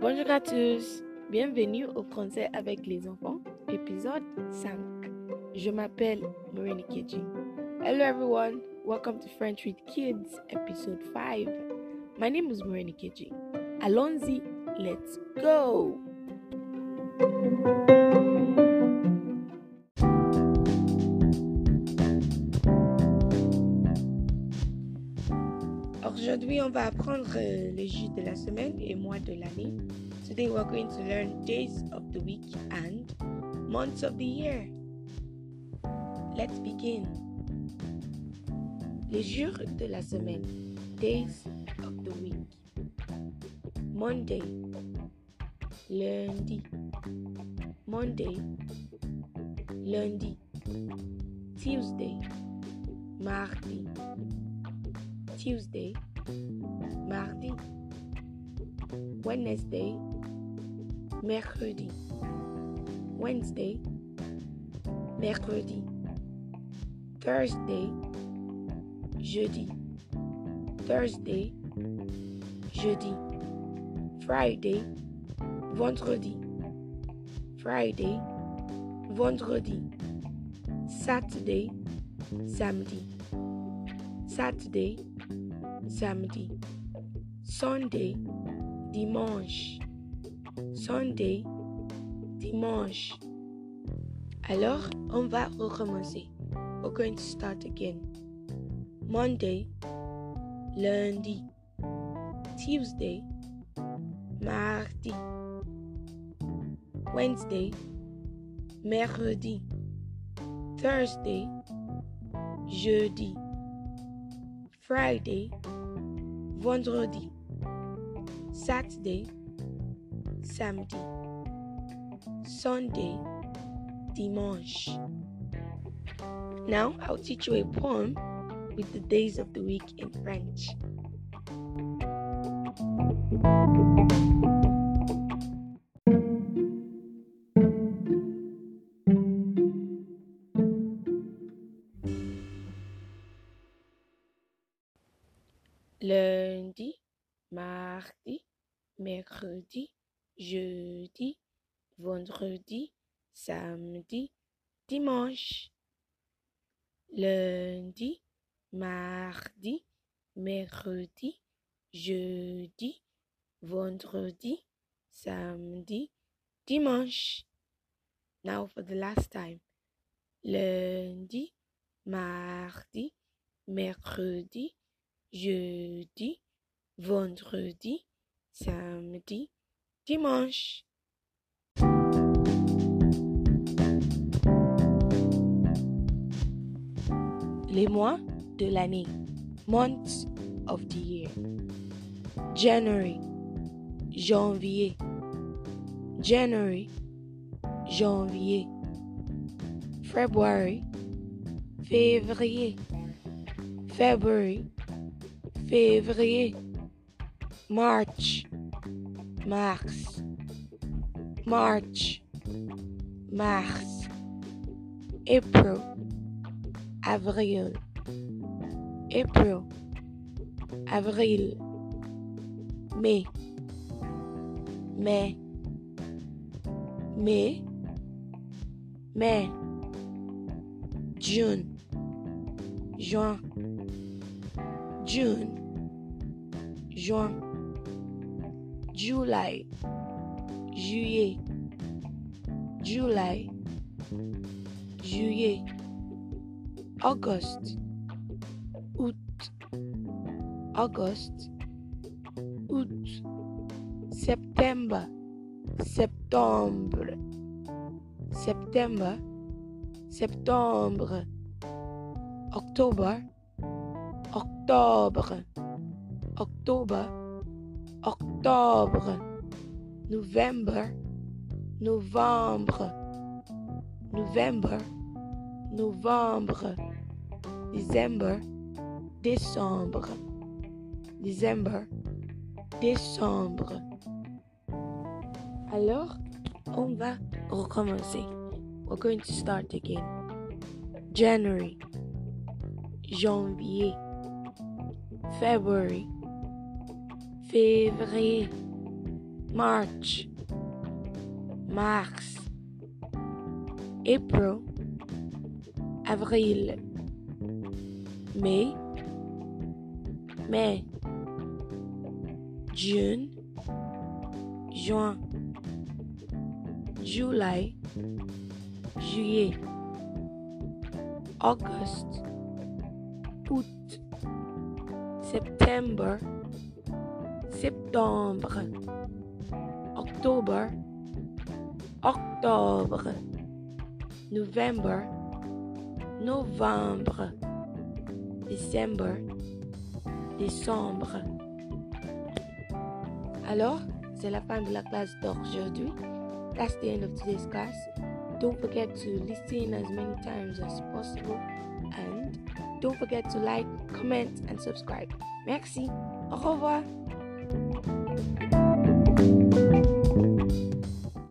Bonjour à tous, bienvenue au français avec les enfants, épisode 5. Je m'appelle Maureen Keji. Hello everyone, welcome to French with Kids, episode 5. My name is Maureen Keji. Allons-y, let's go! On va apprendre euh, les jours de la semaine et mois de l'année. Today, we're going to learn days of the week and months of the year. Let's begin. Les jours de la semaine. Days of the week. Monday. Lundi. Monday. Lundi. Tuesday. Mardi. Tuesday, mardi, Wednesday, mercredi, Wednesday, mercredi, Thursday, jeudi, Thursday, jeudi, Friday, vendredi, Friday, vendredi, Saturday, samedi, Saturday, samedi. Sunday, dimanche. Sunday, dimanche. Alors, on va recommencer. We're going to start again. Monday, lundi. Tuesday, mardi. Wednesday, mercredi. Thursday, jeudi. Friday, vendredi, Saturday, samedi, Sunday, dimanche. Now I'll teach you a poem with the days of the week in French. Lundi, mardi, mercredi, jeudi, vendredi, samedi, dimanche. Lundi, mardi, mercredi, jeudi, vendredi, samedi, dimanche. Now for the last time. Lundi, mardi, mercredi, jeudi, vendredi, samedi, dimanche. Les mois de l'année. Months of the year. January. Janvier. January. Janvier. February. Février. February février, March, mars, March, mars, April, avril, April, avril, mai, mai, mai, mai, June, juin, June, juin, July, juillet, July, juillet, August, août, August, août, September, septembre, septembre, septembre, October, octobre, octobre, octobre, November, novembre, november, novembre, December, décembre, December, décembre. Alors, on va recommencer. We're going to start again. January, janvier, February, février, March, mars, April, avril, mai, mai, June, juin, juillet, juillet, August, août, septembre, septembre, octobre, octobre, novembre, novembre, décembre, décembre. Alors, c'est la fin de la classe d'aujourd'hui. That's the end of today's class. Don't forget to listen as many times as possible and don't forget to like, comment and subscribe. Merci. Au revoir.